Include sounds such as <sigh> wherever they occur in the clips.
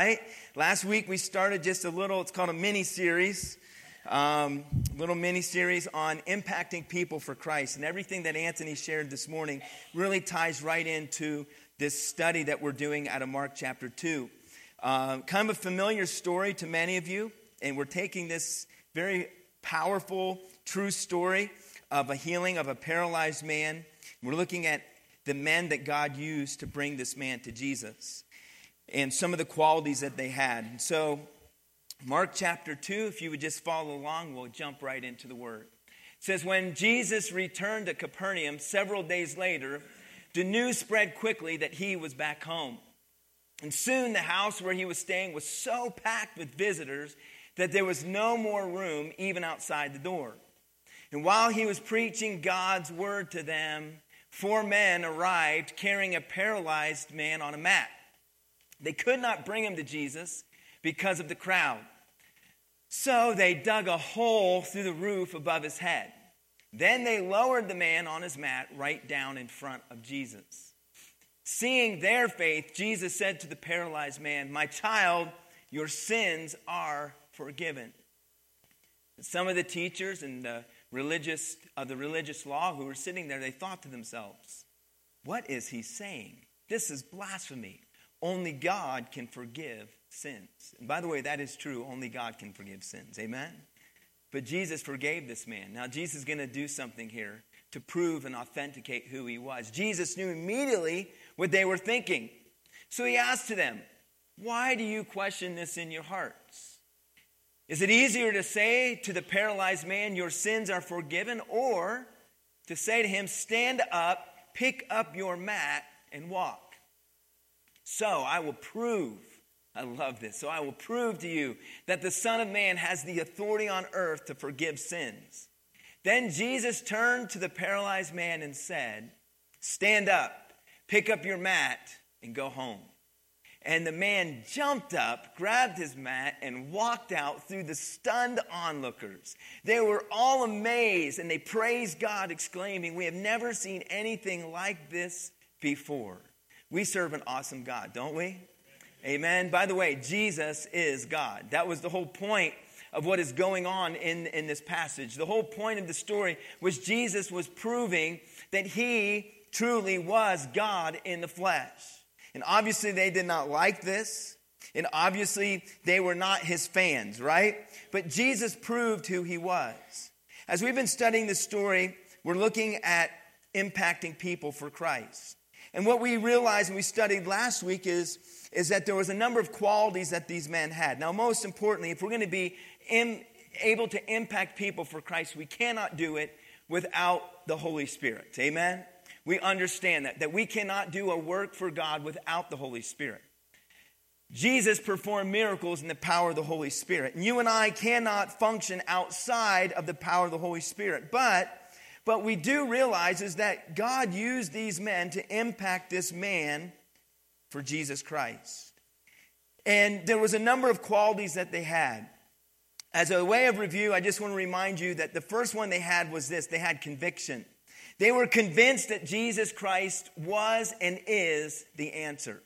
right? Last week we started just a little, it's called a mini series, um, little mini series on impacting people for Christ. And everything that Anthony shared this morning really ties right into this study that we're doing out of Mark chapter 2. Uh, kind of a familiar story to many of you, and we're taking this very powerful, true story of a healing of a paralyzed man. We're looking at the men that God used to bring this man to Jesus and some of the qualities that they had. And so, Mark chapter 2, if you would just follow along, we'll jump right into the word. It says, When Jesus returned to Capernaum several days later, the news spread quickly that he was back home. And soon the house where he was staying was so packed with visitors that there was no more room even outside the door. And while he was preaching God's word to them, four men arrived carrying a paralyzed man on a mat. They could not bring him to Jesus because of the crowd. So they dug a hole through the roof above his head. Then they lowered the man on his mat right down in front of Jesus. Seeing their faith, Jesus said to the paralyzed man, My child, your sins are forgiven. Some of the teachers and the religious of the religious law who were sitting there, they thought to themselves, What is he saying? This is blasphemy. Only God can forgive sins. And by the way, that is true. Only God can forgive sins. Amen? But Jesus forgave this man. Now, Jesus is going to do something here to prove and authenticate who he was. Jesus knew immediately what they were thinking. So he asked to them, Why do you question this in your hearts? Is it easier to say to the paralyzed man, Your sins are forgiven, or to say to him, Stand up, pick up your mat, and walk? So I will prove, I love this. So I will prove to you that the Son of Man has the authority on earth to forgive sins. Then Jesus turned to the paralyzed man and said, Stand up, pick up your mat, and go home. And the man jumped up, grabbed his mat, and walked out through the stunned onlookers. They were all amazed and they praised God, exclaiming, We have never seen anything like this before. We serve an awesome God, don't we? Amen. By the way, Jesus is God. That was the whole point of what is going on in, in this passage. The whole point of the story was Jesus was proving that he truly was God in the flesh. And obviously, they did not like this. And obviously, they were not his fans, right? But Jesus proved who he was. As we've been studying this story, we're looking at impacting people for Christ. And what we realized and we studied last week is, is that there was a number of qualities that these men had. Now, most importantly, if we're going to be in, able to impact people for Christ, we cannot do it without the Holy Spirit. Amen? We understand that, that we cannot do a work for God without the Holy Spirit. Jesus performed miracles in the power of the Holy Spirit. And you and I cannot function outside of the power of the Holy Spirit. But but we do realize is that God used these men to impact this man for Jesus Christ. And there was a number of qualities that they had. As a way of review, I just want to remind you that the first one they had was this they had conviction. They were convinced that Jesus Christ was and is the answer.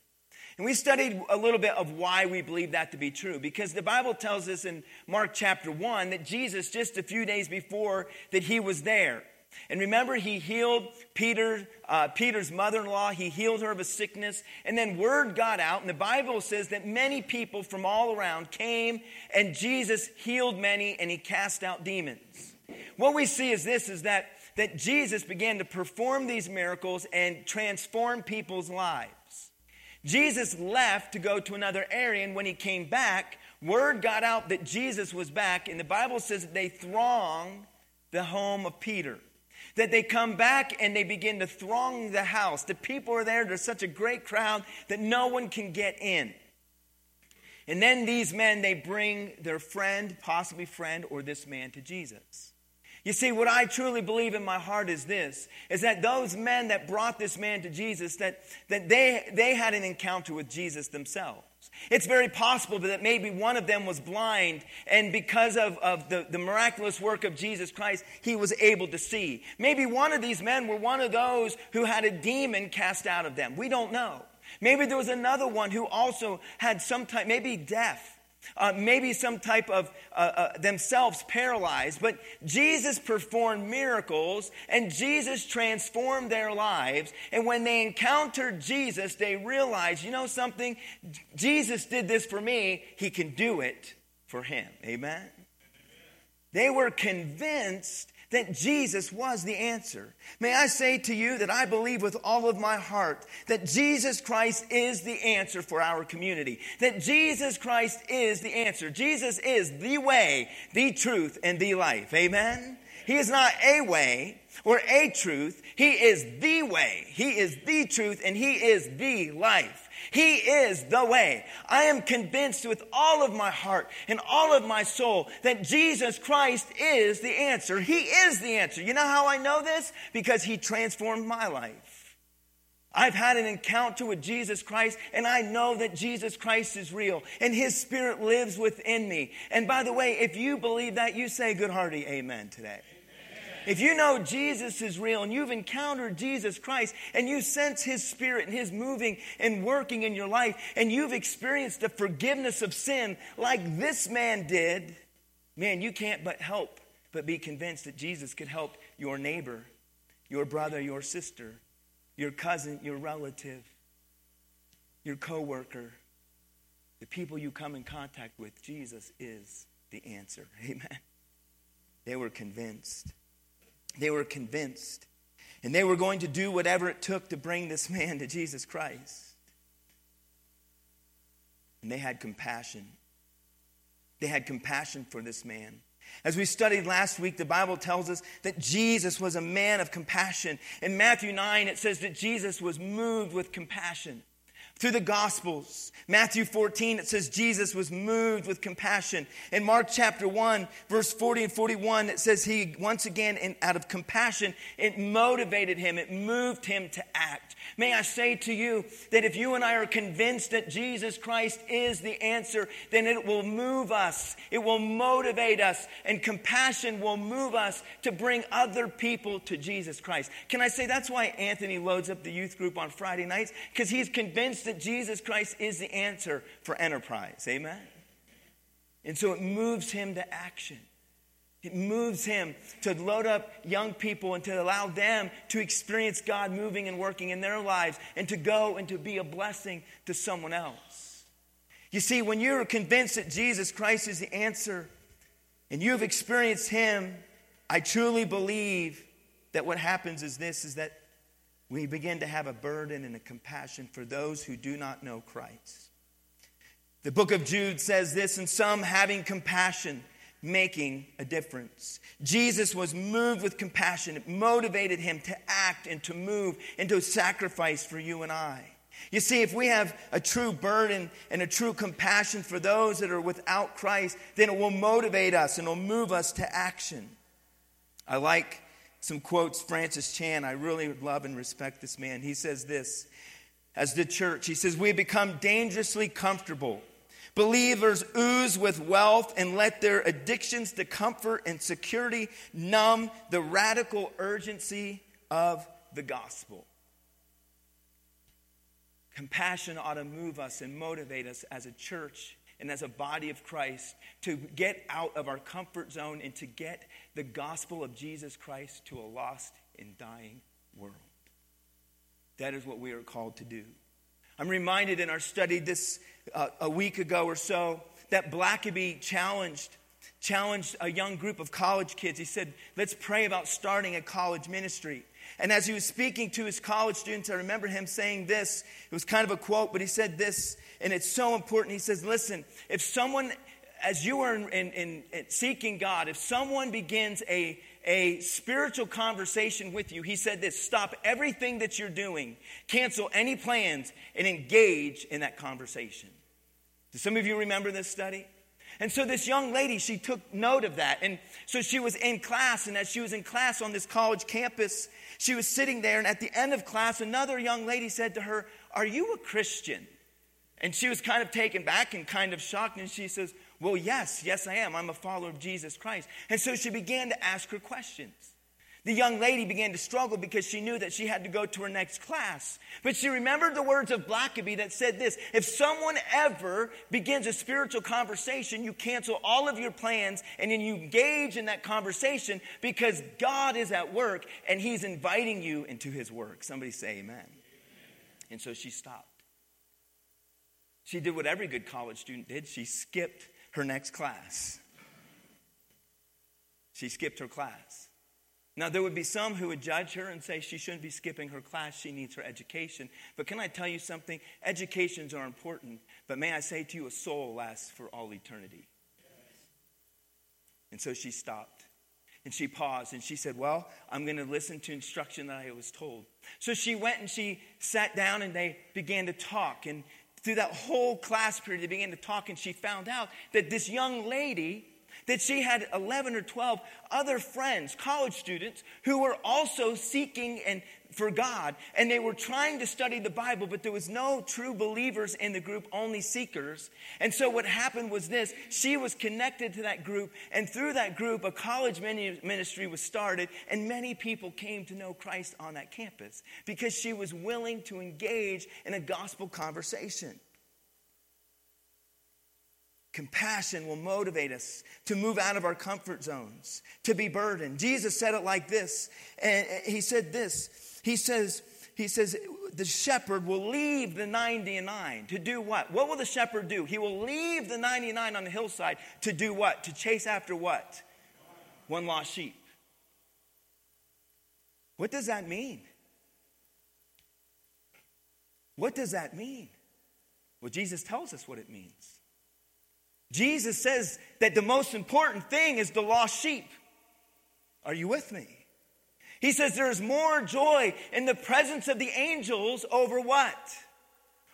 And we studied a little bit of why we believe that to be true because the Bible tells us in Mark chapter 1 that Jesus just a few days before that he was there and remember, he healed Peter, uh, Peter's mother in law. He healed her of a sickness. And then word got out, and the Bible says that many people from all around came, and Jesus healed many, and he cast out demons. What we see is this is that, that Jesus began to perform these miracles and transform people's lives. Jesus left to go to another area, and when he came back, word got out that Jesus was back, and the Bible says that they thronged the home of Peter that they come back and they begin to throng the house. The people are there. There's such a great crowd that no one can get in. And then these men, they bring their friend, possibly friend, or this man to Jesus. You see, what I truly believe in my heart is this, is that those men that brought this man to Jesus, that, that they, they had an encounter with Jesus themselves. It's very possible that maybe one of them was blind, and because of, of the, the miraculous work of Jesus Christ, he was able to see. Maybe one of these men were one of those who had a demon cast out of them. We don't know. Maybe there was another one who also had some type, maybe deaf. Uh, maybe some type of uh, uh, themselves paralyzed, but Jesus performed miracles and Jesus transformed their lives. And when they encountered Jesus, they realized, you know something? Jesus did this for me, he can do it for him. Amen? They were convinced that Jesus was the answer. May I say to you that I believe with all of my heart that Jesus Christ is the answer for our community. That Jesus Christ is the answer. Jesus is the way, the truth, and the life. Amen? He is not a way or a truth. He is the way. He is the truth, and He is the life. He is the way. I am convinced with all of my heart and all of my soul that Jesus Christ is the answer. He is the answer. You know how I know this? Because He transformed my life. I've had an encounter with Jesus Christ, and I know that Jesus Christ is real, and His Spirit lives within me. And by the way, if you believe that, you say good hearty amen today. If you know Jesus is real and you've encountered Jesus Christ and you sense His Spirit and His moving and working in your life and you've experienced the forgiveness of sin like this man did, man, you can't but help but be convinced that Jesus could help your neighbor, your brother, your sister, your cousin, your relative, your coworker, the people you come in contact with. Jesus is the answer. <laughs> Amen. They were convinced. They were convinced. And they were going to do whatever it took to bring this man to Jesus Christ. And they had compassion. They had compassion for this man. As we studied last week, the Bible tells us that Jesus was a man of compassion. In Matthew 9, it says that Jesus was moved with compassion through the Gospels. Matthew 14, it says Jesus was moved with compassion. In Mark chapter 1, verse 40 and 41, it says he, once again, in, out of compassion, it motivated him, it moved him to act. May I say to you that if you and I are convinced that Jesus Christ is the answer, then it will move us, it will motivate us, and compassion will move us to bring other people to Jesus Christ. Can I say that's why Anthony loads up the youth group on Friday nights? Because he's convinced that Jesus Christ is the answer for enterprise. Amen? And so it moves him to action. It moves him to load up young people and to allow them to experience God moving and working in their lives and to go and to be a blessing to someone else. You see, when you're convinced that Jesus Christ is the answer and you've experienced him, I truly believe that what happens is this is that we begin to have a burden and a compassion for those who do not know Christ. The book of Jude says this, and some having compassion, making a difference. Jesus was moved with compassion. It motivated him to act and to move and to sacrifice for you and I. You see, if we have a true burden and a true compassion for those that are without Christ, then it will motivate us and it will move us to action. I like some quotes. Francis Chan, I really love and respect this man. He says this as the church, he says, We become dangerously comfortable. Believers ooze with wealth and let their addictions to comfort and security numb the radical urgency of the gospel. Compassion ought to move us and motivate us as a church and as a body of Christ to get out of our comfort zone and to get the gospel of Jesus Christ to a lost and dying world. That is what we are called to do. I'm reminded in our study this uh, a week ago or so that Blackaby challenged challenged a young group of college kids. He said, "Let's pray about starting a college ministry." And as he was speaking to his college students, I remember him saying this. It was kind of a quote, but he said this, and it's so important. He says, Listen, if someone, as you are in, in, in seeking God, if someone begins a, a spiritual conversation with you, he said this stop everything that you're doing, cancel any plans, and engage in that conversation. Do some of you remember this study? And so this young lady, she took note of that. And so she was in class, and as she was in class on this college campus, she was sitting there, and at the end of class, another young lady said to her, Are you a Christian? And she was kind of taken back and kind of shocked, and she says, Well, yes, yes, I am. I'm a follower of Jesus Christ. And so she began to ask her questions. The young lady began to struggle because she knew that she had to go to her next class. But she remembered the words of Blackaby that said this If someone ever begins a spiritual conversation, you cancel all of your plans and then you engage in that conversation because God is at work and He's inviting you into His work. Somebody say amen. And so she stopped. She did what every good college student did she skipped her next class. She skipped her class. Now, there would be some who would judge her and say she shouldn't be skipping her class, she needs her education. But can I tell you something? Educations are important, but may I say to you, a soul lasts for all eternity. And so she stopped and she paused and she said, Well, I'm going to listen to instruction that I was told. So she went and she sat down and they began to talk. And through that whole class period, they began to talk, and she found out that this young lady that she had 11 or 12 other friends, college students, who were also seeking and for God, and they were trying to study the Bible, but there was no true believers in the group, only seekers. And so what happened was this she was connected to that group, and through that group, a college ministry was started, and many people came to know Christ on that campus because she was willing to engage in a gospel conversation. Compassion will motivate us to move out of our comfort zones, to be burdened. Jesus said it like this, and he said this. He says, he says, the shepherd will leave the 99 to do what? What will the shepherd do? He will leave the 99 on the hillside to do what? To chase after what? One lost sheep. What does that mean? What does that mean? Well, Jesus tells us what it means. Jesus says that the most important thing is the lost sheep. Are you with me? He says there is more joy in the presence of the angels over what?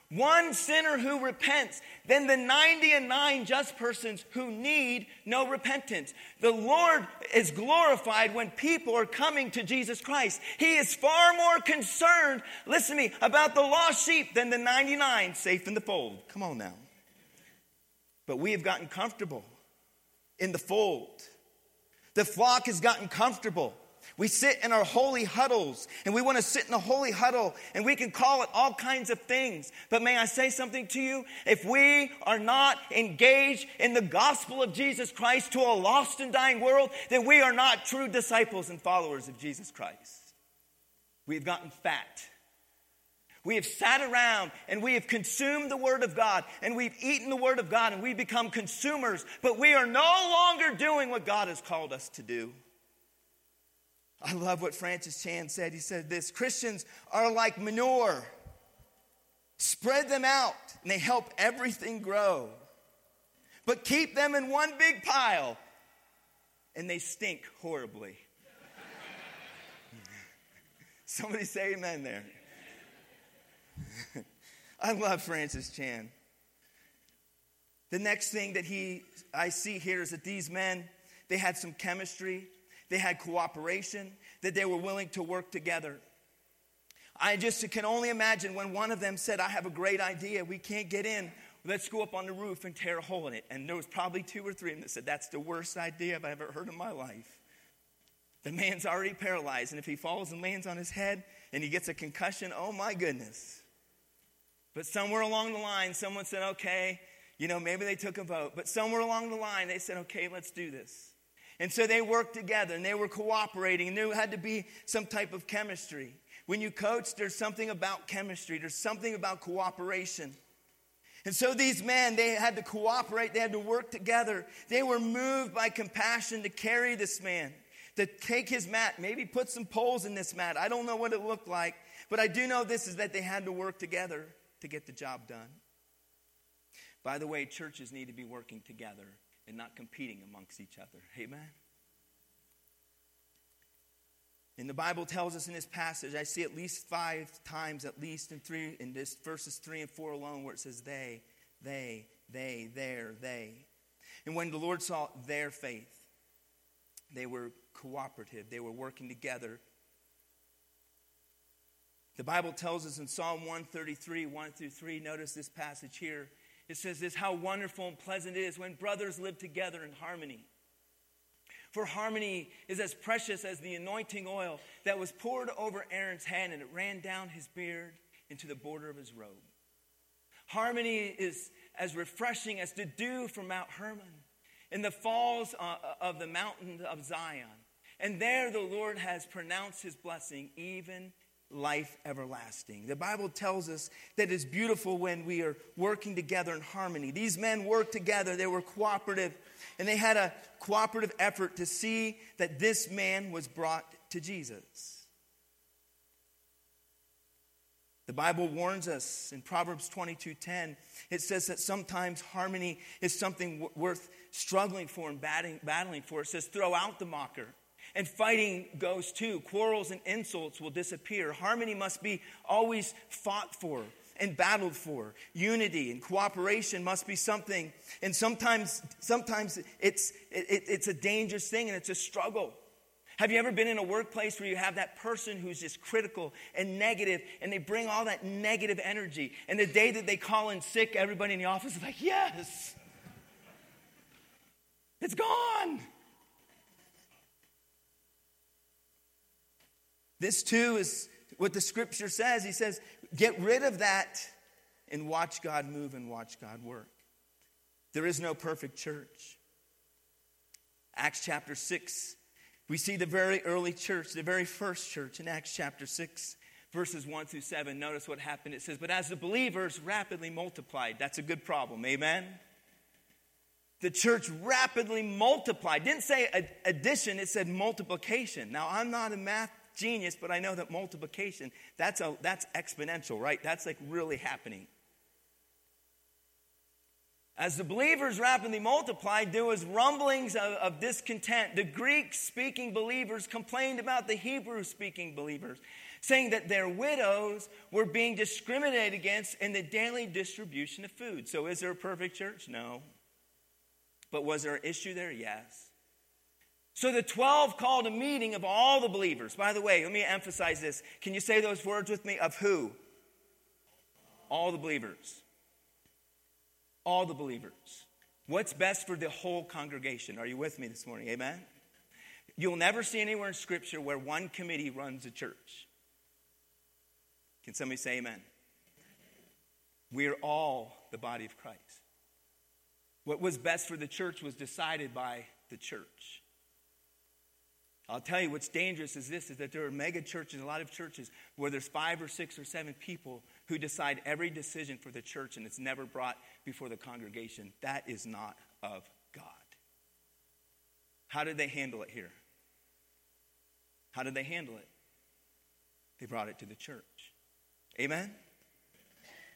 One sinner who repents than the 90 and 9 just persons who need no repentance. The Lord is glorified when people are coming to Jesus Christ. He is far more concerned, listen to me, about the lost sheep than the 99 safe in the fold. Come on now. But we have gotten comfortable in the fold. The flock has gotten comfortable. We sit in our holy huddles and we want to sit in a holy huddle and we can call it all kinds of things. But may I say something to you? If we are not engaged in the gospel of Jesus Christ to a lost and dying world, then we are not true disciples and followers of Jesus Christ. We've gotten fat we have sat around and we have consumed the Word of God and we've eaten the Word of God and we become consumers, but we are no longer doing what God has called us to do. I love what Francis Chan said. He said this Christians are like manure, spread them out and they help everything grow. But keep them in one big pile and they stink horribly. <laughs> Somebody say amen there. <laughs> I love Francis Chan. The next thing that he I see here is that these men, they had some chemistry, they had cooperation, that they were willing to work together. I just can only imagine when one of them said, I have a great idea, we can't get in. Let's go up on the roof and tear a hole in it. And there was probably two or three of them that said, That's the worst idea I've ever heard in my life. The man's already paralyzed, and if he falls and lands on his head and he gets a concussion, oh my goodness. But somewhere along the line, someone said, okay, you know, maybe they took a vote, but somewhere along the line, they said, okay, let's do this. And so they worked together and they were cooperating, and there had to be some type of chemistry. When you coach, there's something about chemistry, there's something about cooperation. And so these men, they had to cooperate, they had to work together. They were moved by compassion to carry this man, to take his mat, maybe put some poles in this mat. I don't know what it looked like, but I do know this is that they had to work together to get the job done. By the way, churches need to be working together and not competing amongst each other. Amen. And the Bible tells us in this passage, I see at least five times, at least in three, in this verses three and four alone, where it says they, they, they, there, they. And when the Lord saw their faith, they were cooperative, they were working together the Bible tells us in Psalm 133, 1 through 3, notice this passage here. It says this how wonderful and pleasant it is when brothers live together in harmony. For harmony is as precious as the anointing oil that was poured over Aaron's head and it ran down his beard into the border of his robe. Harmony is as refreshing as the dew from Mount Hermon in the falls uh, of the mountain of Zion. And there the Lord has pronounced his blessing, even life everlasting. The Bible tells us that it's beautiful when we are working together in harmony. These men worked together, they were cooperative, and they had a cooperative effort to see that this man was brought to Jesus. The Bible warns us in Proverbs 22:10. It says that sometimes harmony is something worth struggling for and battling for. It says, "Throw out the mocker." And fighting goes too. Quarrels and insults will disappear. Harmony must be always fought for and battled for. Unity and cooperation must be something. And sometimes, sometimes it's, it, it's a dangerous thing and it's a struggle. Have you ever been in a workplace where you have that person who's just critical and negative and they bring all that negative energy? And the day that they call in sick, everybody in the office is like, yes, it's gone. This too is what the scripture says. He says, get rid of that and watch God move and watch God work. There is no perfect church. Acts chapter 6, we see the very early church, the very first church in Acts chapter 6, verses 1 through 7. Notice what happened. It says, But as the believers rapidly multiplied, that's a good problem. Amen? The church rapidly multiplied. Didn't say addition, it said multiplication. Now, I'm not a math genius, but I know that multiplication, that's, a, that's exponential, right? That's like really happening. As the believers rapidly multiplied, there was rumblings of, of discontent. The Greek speaking believers complained about the Hebrew speaking believers, saying that their widows were being discriminated against in the daily distribution of food. So, is there a perfect church? No. But was there an issue there? Yes. So the 12 called a meeting of all the believers. By the way, let me emphasize this. Can you say those words with me? Of who? All the believers. All the believers. What's best for the whole congregation? Are you with me this morning? Amen? You'll never see anywhere in Scripture where one committee runs a church. Can somebody say amen? We're all the body of Christ. What was best for the church was decided by the church. I'll tell you what's dangerous is this is that there are mega churches, a lot of churches, where there's five or six or seven people who decide every decision for the church and it's never brought before the congregation. That is not of God. How did they handle it here? How did they handle it? They brought it to the church. Amen?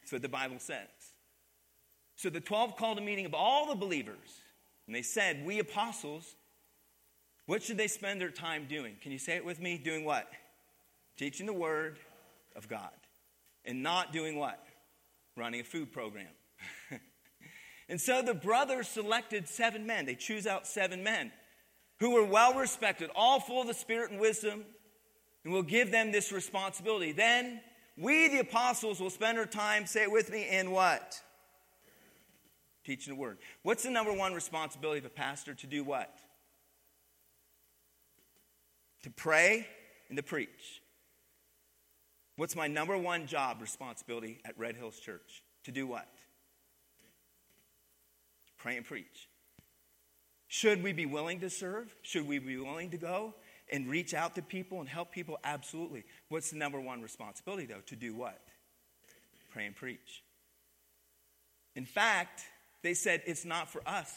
That's what the Bible says. So the 12 called a meeting of all the believers, and they said, We apostles, what should they spend their time doing? Can you say it with me? Doing what? Teaching the Word of God. And not doing what? Running a food program. <laughs> and so the brothers selected seven men. They choose out seven men who were well respected, all full of the Spirit and wisdom, and will give them this responsibility. Then we, the apostles, will spend our time, say it with me, in what? Teaching the Word. What's the number one responsibility of a pastor to do what? To pray and to preach. What's my number one job responsibility at Red Hills Church? To do what? Pray and preach. Should we be willing to serve? Should we be willing to go and reach out to people and help people? Absolutely. What's the number one responsibility, though? To do what? Pray and preach. In fact, they said it's not for us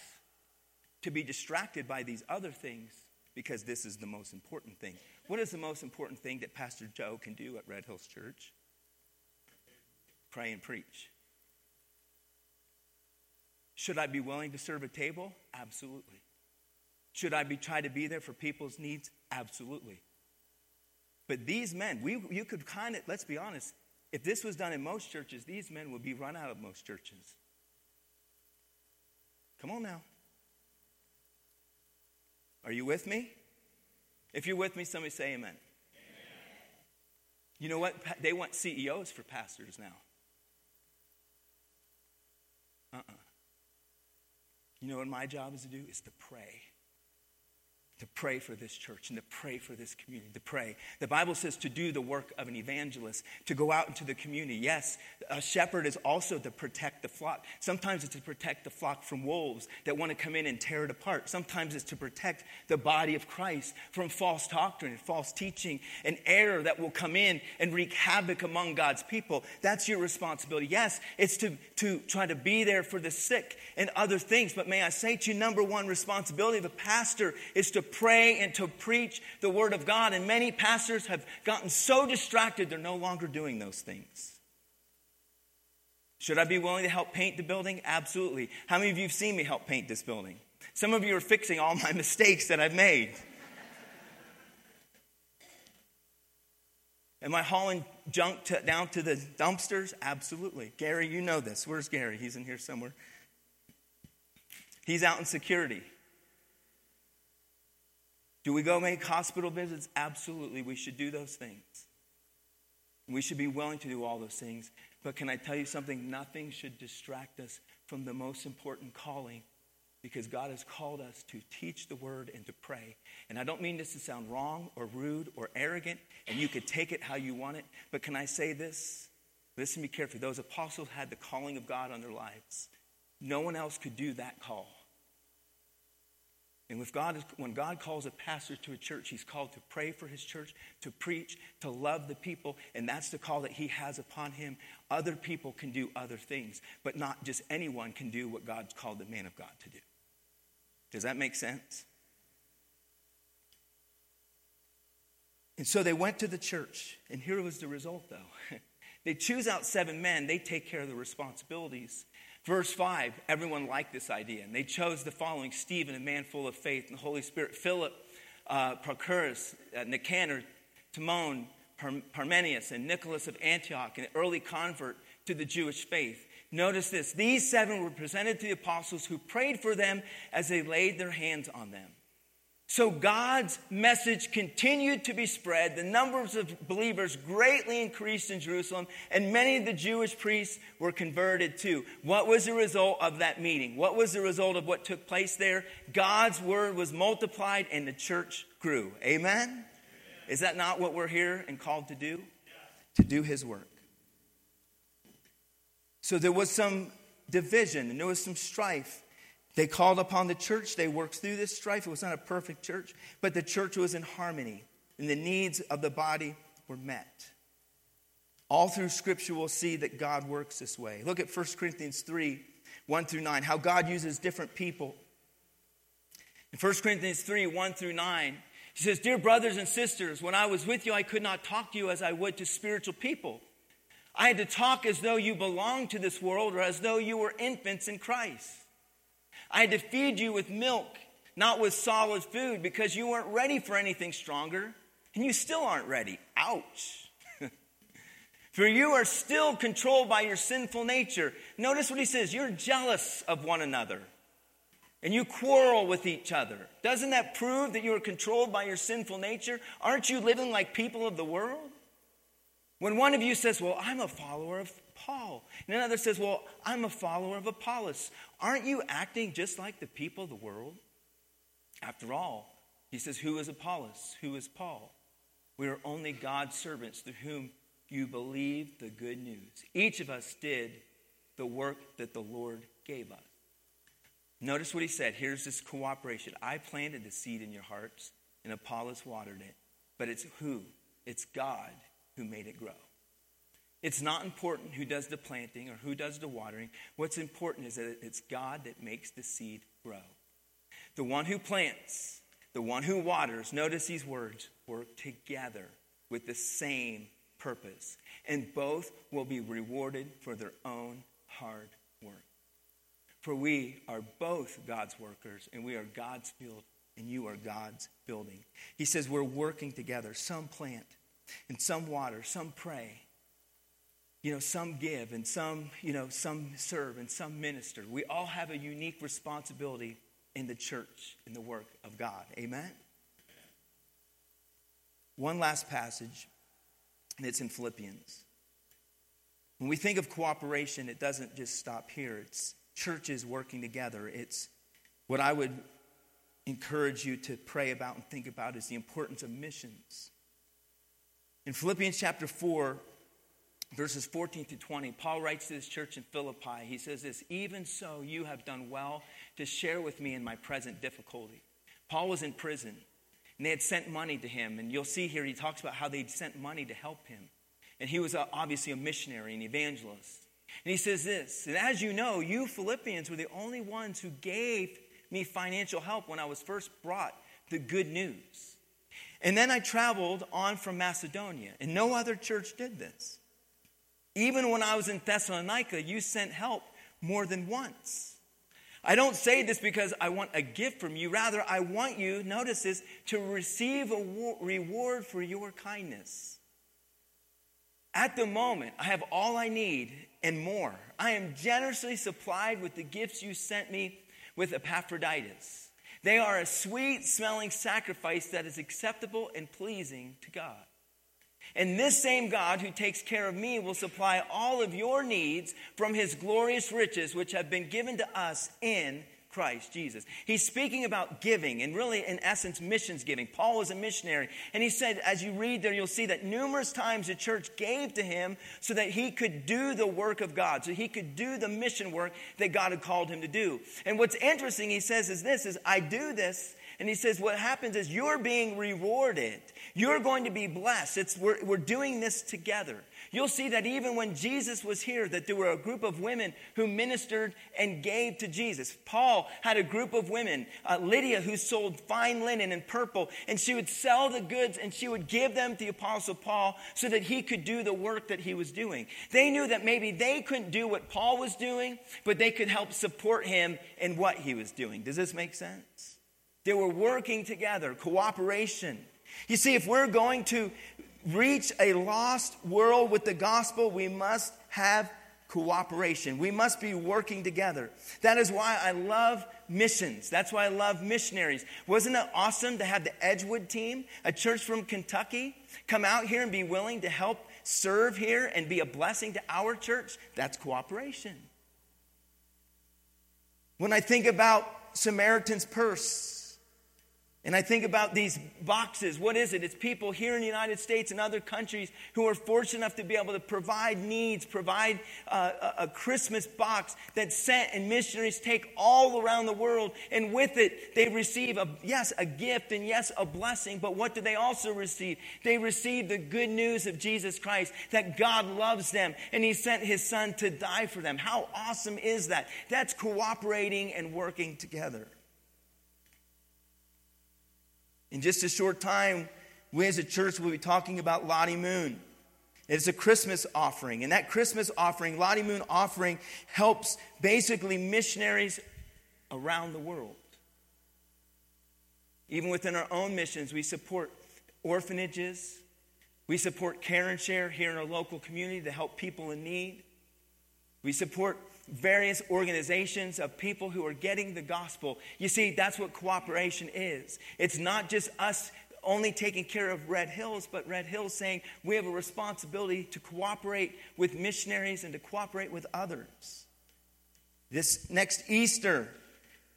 to be distracted by these other things because this is the most important thing. What is the most important thing that Pastor Joe can do at Red Hills Church? Pray and preach. Should I be willing to serve a table? Absolutely. Should I be try to be there for people's needs? Absolutely. But these men, we, you could kind of, let's be honest, if this was done in most churches, these men would be run out of most churches. Come on now. Are you with me? If you're with me, somebody say amen. amen. You know what? They want CEOs for pastors now. Uh uh-uh. uh You know what my job is to do? Is to pray. To pray for this church and to pray for this community, to pray. The Bible says to do the work of an evangelist, to go out into the community. Yes, a shepherd is also to protect the flock. Sometimes it's to protect the flock from wolves that want to come in and tear it apart. Sometimes it's to protect the body of Christ from false doctrine and false teaching and error that will come in and wreak havoc among God's people. That's your responsibility. Yes, it's to, to try to be there for the sick and other things. But may I say to you, number one responsibility of a pastor is to pray and to preach the Word of God. And many pastors have gotten so distracted, they're no longer doing those things. Should I be willing to help paint the building? Absolutely. How many of you have seen me help paint this building? Some of you are fixing all my <laughs> mistakes that I've made. Am I hauling junk to, down to the dumpsters? Absolutely. Gary, you know this. Where's Gary? He's in here somewhere. He's out in security. Do we go make hospital visits? Absolutely. We should do those things. We should be willing to do all those things. But can I tell you something? Nothing should distract us from the most important calling because God has called us to teach the word and to pray. And I don't mean this to sound wrong or rude or arrogant, and you could take it how you want it. But can I say this? Listen to me carefully. Those apostles had the calling of God on their lives. No one else could do that call. And with God, when God calls a pastor to a church, he's called to pray for his church, to preach, to love the people, and that's the call that he has upon him. Other people can do other things, but not just anyone can do what God's called the man of God to do. Does that make sense? And so they went to the church, and here was the result, though. <laughs> they choose out seven men, they take care of the responsibilities. Verse 5, everyone liked this idea, and they chose the following Stephen, a man full of faith and the Holy Spirit, Philip, uh, uh, Nicanor, Timon, Parmenius, and Nicholas of Antioch, an early convert to the Jewish faith. Notice this these seven were presented to the apostles who prayed for them as they laid their hands on them. So God's message continued to be spread. The numbers of believers greatly increased in Jerusalem, and many of the Jewish priests were converted too. What was the result of that meeting? What was the result of what took place there? God's word was multiplied and the church grew. Amen? Amen. Is that not what we're here and called to do? To do his work. So there was some division and there was some strife they called upon the church. They worked through this strife. It was not a perfect church, but the church was in harmony, and the needs of the body were met. All through Scripture, we'll see that God works this way. Look at 1 Corinthians 3 1 through 9, how God uses different people. In 1 Corinthians 3 1 through 9, he says, Dear brothers and sisters, when I was with you, I could not talk to you as I would to spiritual people. I had to talk as though you belonged to this world or as though you were infants in Christ. I had to feed you with milk, not with solid food, because you weren't ready for anything stronger, and you still aren't ready. Ouch. <laughs> for you are still controlled by your sinful nature. Notice what he says you're jealous of one another, and you quarrel with each other. Doesn't that prove that you are controlled by your sinful nature? Aren't you living like people of the world? When one of you says, Well, I'm a follower of Paul. And another says, Well, I'm a follower of Apollos. Aren't you acting just like the people of the world? After all, he says, Who is Apollos? Who is Paul? We are only God's servants through whom you believe the good news. Each of us did the work that the Lord gave us. Notice what he said. Here's this cooperation. I planted the seed in your hearts, and Apollos watered it. But it's who? It's God who made it grow. It's not important who does the planting or who does the watering. What's important is that it's God that makes the seed grow. The one who plants, the one who waters, notice these words, work together with the same purpose. And both will be rewarded for their own hard work. For we are both God's workers, and we are God's field, and you are God's building. He says we're working together. Some plant, and some water, some pray you know, some give and some, you know, some serve and some minister. We all have a unique responsibility in the church, in the work of God. Amen? One last passage, and it's in Philippians. When we think of cooperation, it doesn't just stop here. It's churches working together. It's what I would encourage you to pray about and think about is the importance of missions. In Philippians chapter 4, verses 14 to 20, Paul writes to this church in Philippi. He says this Even so, you have done well to share with me in my present difficulty. Paul was in prison, and they had sent money to him. And you'll see here, he talks about how they'd sent money to help him. And he was obviously a missionary, and evangelist. And he says this, and as you know, you Philippians were the only ones who gave me financial help when I was first brought the good news. And then I traveled on from Macedonia, and no other church did this. Even when I was in Thessalonica, you sent help more than once. I don't say this because I want a gift from you. Rather, I want you, notice this, to receive a reward for your kindness. At the moment, I have all I need and more. I am generously supplied with the gifts you sent me with Epaphroditus. They are a sweet smelling sacrifice that is acceptable and pleasing to God. And this same God who takes care of me will supply all of your needs from his glorious riches, which have been given to us in Christ Jesus. He's speaking about giving and really, in essence, missions giving. Paul was a missionary. And he said, as you read there, you'll see that numerous times the church gave to him so that he could do the work of God, so he could do the mission work that God had called him to do. And what's interesting, he says, is this, is I do this and he says, what happens is you're being rewarded. You're going to be blessed. It's, we're, we're doing this together. You'll see that even when Jesus was here, that there were a group of women who ministered and gave to Jesus. Paul had a group of women, uh, Lydia, who sold fine linen and purple, and she would sell the goods and she would give them to the Apostle Paul so that he could do the work that he was doing. They knew that maybe they couldn't do what Paul was doing, but they could help support him in what he was doing. Does this make sense? They were working together, cooperation. You see, if we're going to reach a lost world with the gospel, we must have cooperation. We must be working together. That is why I love missions. That's why I love missionaries. Wasn't it awesome to have the Edgewood team, a church from Kentucky, come out here and be willing to help serve here and be a blessing to our church? That's cooperation. When I think about Samaritan's Purse, and I think about these boxes. What is it? It's people here in the United States and other countries who are fortunate enough to be able to provide needs, provide uh, a, a Christmas box that's sent, and missionaries take all around the world. And with it, they receive, a, yes, a gift and yes, a blessing. But what do they also receive? They receive the good news of Jesus Christ that God loves them and He sent His Son to die for them. How awesome is that? That's cooperating and working together. In just a short time, we as a church will be talking about Lottie Moon. It's a Christmas offering. And that Christmas offering, Lottie Moon offering, helps basically missionaries around the world. Even within our own missions, we support orphanages. We support Care and Share here in our local community to help people in need. We support various organizations of people who are getting the gospel. You see, that's what cooperation is. It's not just us only taking care of Red Hills, but Red Hills saying we have a responsibility to cooperate with missionaries and to cooperate with others. This next Easter,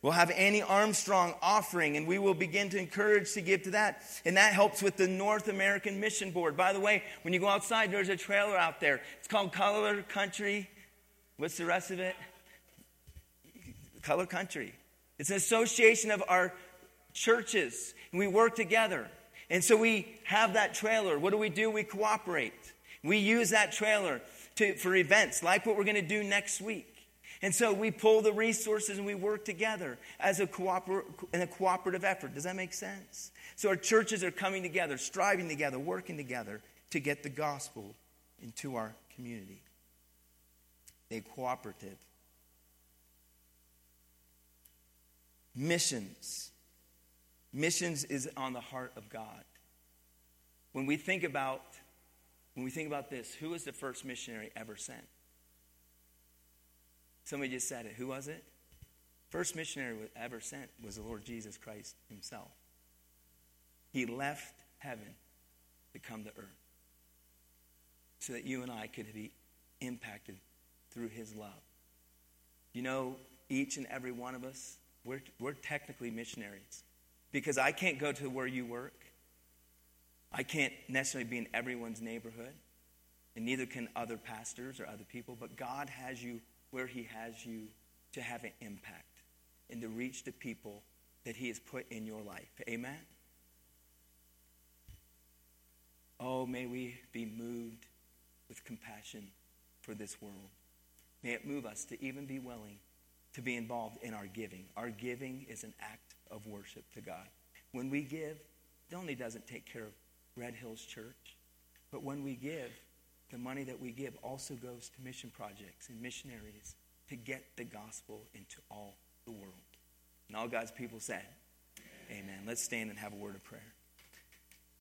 We'll have Annie Armstrong offering, and we will begin to encourage to give to that. And that helps with the North American Mission Board. By the way, when you go outside, there's a trailer out there. It's called Color Country What's the rest of it? Color Country. It's an association of our churches, and we work together. And so we have that trailer. What do we do? We cooperate. We use that trailer to, for events like what we're going to do next week. And so we pull the resources and we work together as a, cooper- in a cooperative effort. Does that make sense? So our churches are coming together, striving together, working together to get the gospel into our community a cooperative. Missions. Missions is on the heart of God. When we think about when we think about this, who was the first missionary ever sent? Somebody just said it. Who was it? First missionary ever sent was the Lord Jesus Christ himself. He left heaven to come to earth so that you and I could be impacted through his love. You know, each and every one of us, we're, we're technically missionaries. Because I can't go to where you work. I can't necessarily be in everyone's neighborhood, and neither can other pastors or other people, but God has you where He has you to have an impact and to reach the people that He has put in your life. Amen? Oh, may we be moved with compassion for this world. May it move us to even be willing to be involved in our giving. Our giving is an act of worship to God. When we give, it only doesn't take care of Red Hills Church, but when we give, the money that we give also goes to mission projects and missionaries to get the gospel into all the world. And all God's people said, Amen. Amen. Let's stand and have a word of prayer.